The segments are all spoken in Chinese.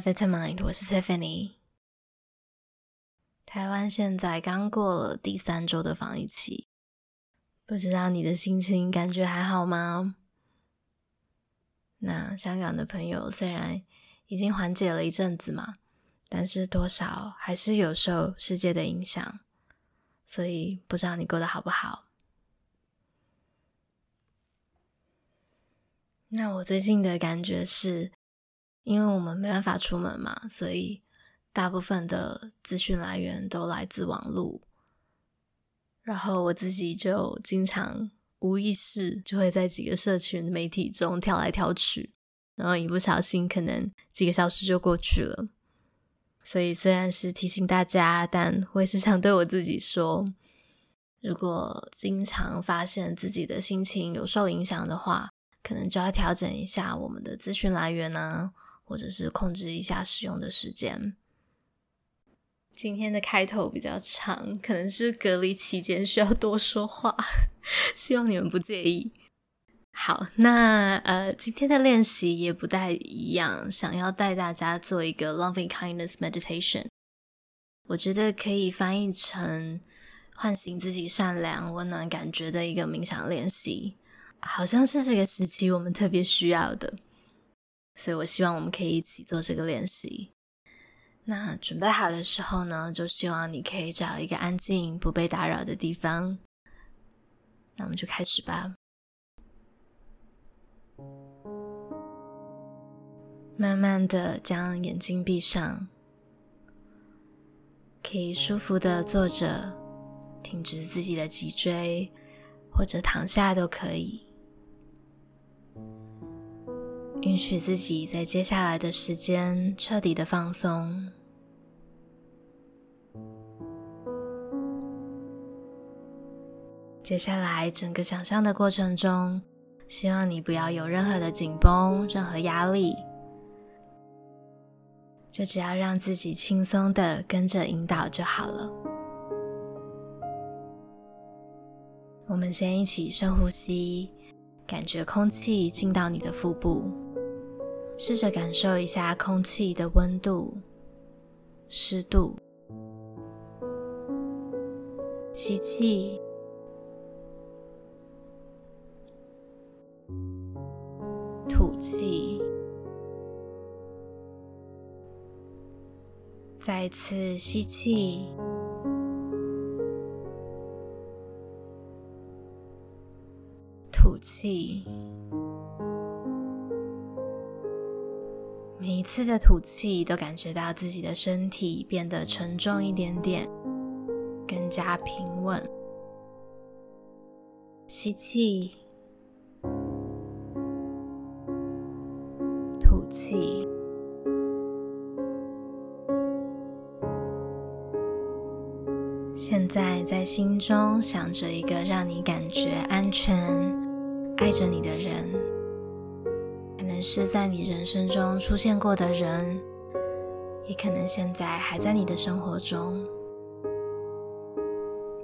Vitamind，我是 Tiffany。台湾现在刚过了第三周的防疫期，不知道你的心情感觉还好吗？那香港的朋友虽然已经缓解了一阵子嘛，但是多少还是有受世界的影响，所以不知道你过得好不好？那我最近的感觉是，因为我们没办法出门嘛，所以大部分的资讯来源都来自网络。然后我自己就经常无意识就会在几个社群媒体中跳来跳去，然后一不小心可能几个小时就过去了。所以虽然是提醒大家，但我也是想对我自己说，如果经常发现自己的心情有受影响的话，可能就要调整一下我们的资讯来源呢，或者是控制一下使用的时间。今天的开头比较长，可能是隔离期间需要多说话，希望你们不介意。好，那呃，今天的练习也不太一样，想要带大家做一个 Loving Kindness Meditation。我觉得可以翻译成唤醒自己善良、温暖感觉的一个冥想练习。好像是这个时期我们特别需要的，所以我希望我们可以一起做这个练习。那准备好的时候呢，就希望你可以找一个安静、不被打扰的地方。那我们就开始吧。慢慢的将眼睛闭上，可以舒服的坐着，挺直自己的脊椎，或者躺下都可以。允许自己在接下来的时间彻底的放松。接下来整个想象的过程中，希望你不要有任何的紧绷、任何压力，就只要让自己轻松的跟着引导就好了。我们先一起深呼吸，感觉空气进到你的腹部。试着感受一下空气的温度、湿度。吸气，吐气，再次吸气，吐气。次的吐气，都感觉到自己的身体变得沉重一点点，更加平稳。吸气，吐气。现在在心中想着一个让你感觉安全、爱着你的人。是在你人生中出现过的人，也可能现在还在你的生活中。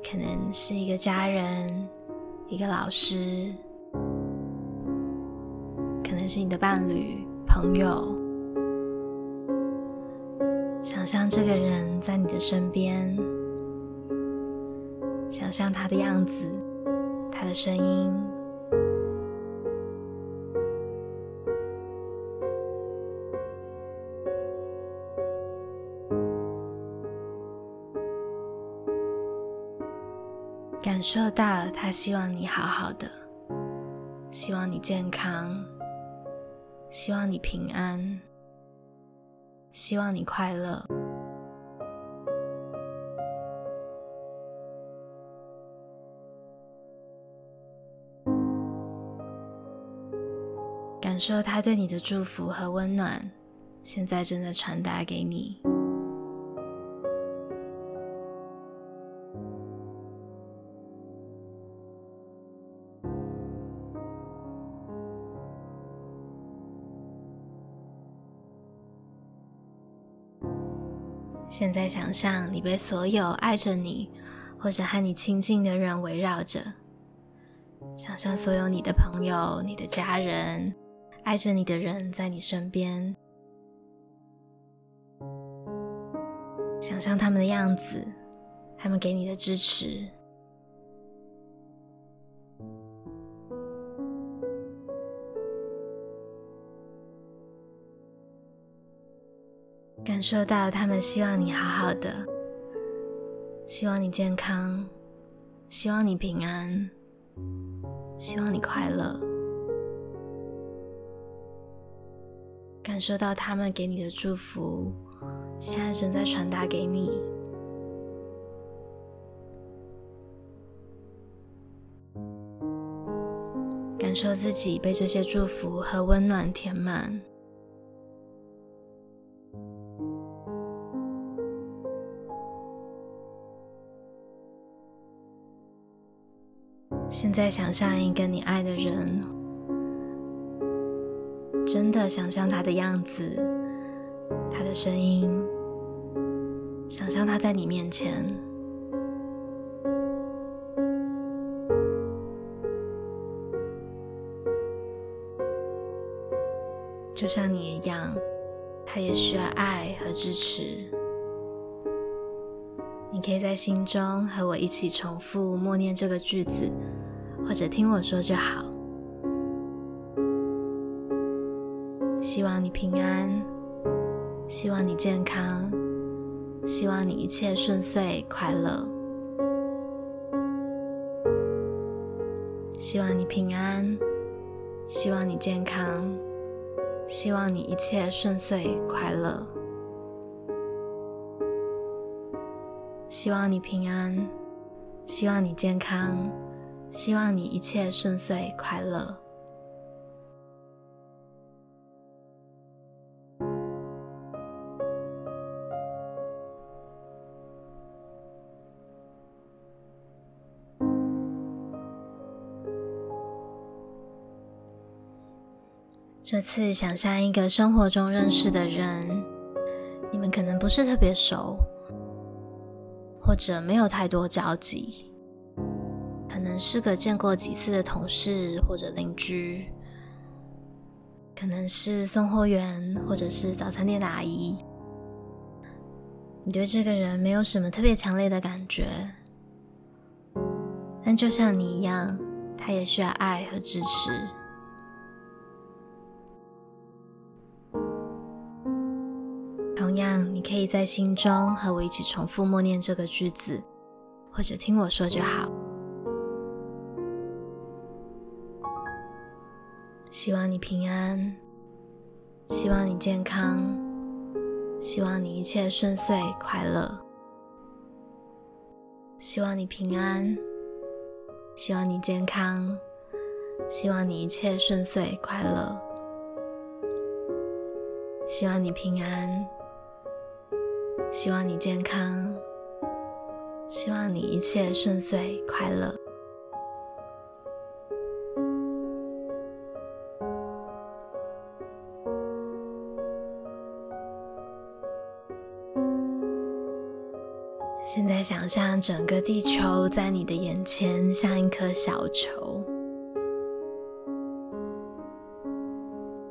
可能是一个家人，一个老师，可能是你的伴侣、朋友。想象这个人在你的身边，想象他的样子，他的声音。受到他希望你好好的，希望你健康，希望你平安，希望你快乐。感受他对你的祝福和温暖，现在正在传达给你。现在想象你被所有爱着你或者和你亲近的人围绕着想象所有你的朋友你的家人爱着你的人在你身边。想象他们的样子他们给你的支持受到他们希望你好好的，希望你健康，希望你平安，希望你快乐。感受到他们给你的祝福，现在正在传达给你。感受自己被这些祝福和温暖填满。现在想象一个你爱的人，真的想象他的样子，他的声音，想象他在你面前，就像你一样，他也需要爱和支持。可以在心中和我一起重复默念这个句子，或者听我说就好。希望你平安，希望你健康，希望你一切顺遂快乐。希望你平安，希望你健康，希望你一切顺遂快乐。希望你平安，希望你健康，希望你一切顺遂快乐。这次想象一个生活中认识的人，你们可能不是特别熟。或者没有太多交集，可能是个见过几次的同事或者邻居，可能是送货员或者是早餐店的阿姨。你对这个人没有什么特别强烈的感觉，但就像你一样，他也需要爱和支持。可以在心中和我一起重复默念这个句子，或者听我说就好。希望你平安，希望你健康，希望你一切顺遂快乐。希望你平安，希望你健康，希望你一切顺遂快乐。希望你平安。希望你健康，希望你一切顺遂快乐。现在想象整个地球在你的眼前，像一颗小球。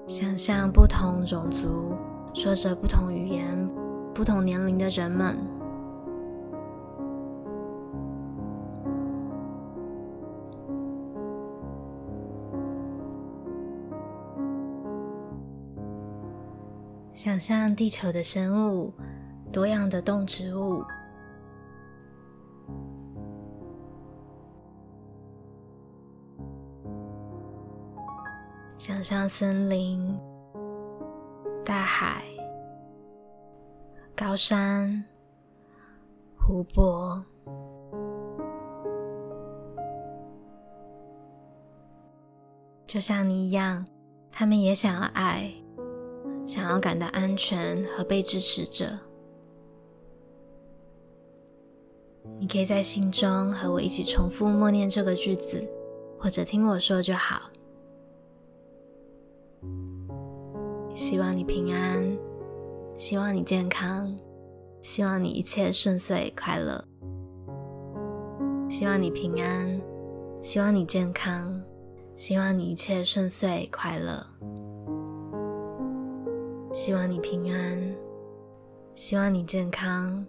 想象不同种族说着不同语言。不同年龄的人们，想象地球的生物，多样的动植物，想象森林、大海。高山、湖泊，就像你一样，他们也想要爱，想要感到安全和被支持着。你可以在心中和我一起重复默念这个句子，或者听我说就好。希望你平安。希望你健康，希望你一切顺遂快乐。希望你平安，希望你健康，希望你一切顺遂快乐。希望你平安，希望你健康，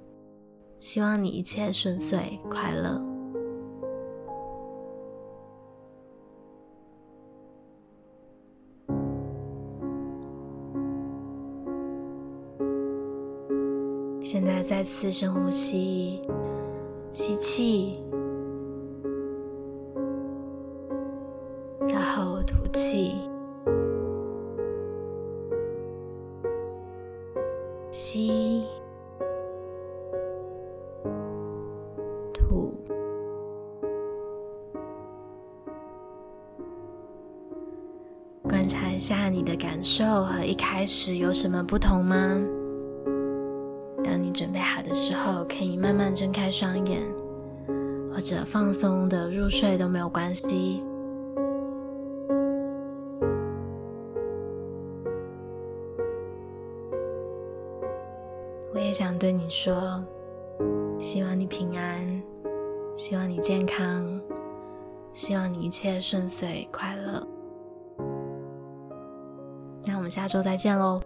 希望你一切顺遂、快乐。现在再次深呼吸，吸气，然后吐气。吸，吐，观察一下你的感受和一开始有什么不同吗？准备好的时候，可以慢慢睁开双眼，或者放松的入睡都没有关系。我也想对你说，希望你平安，希望你健康，希望你一切顺遂快乐。那我们下周再见喽。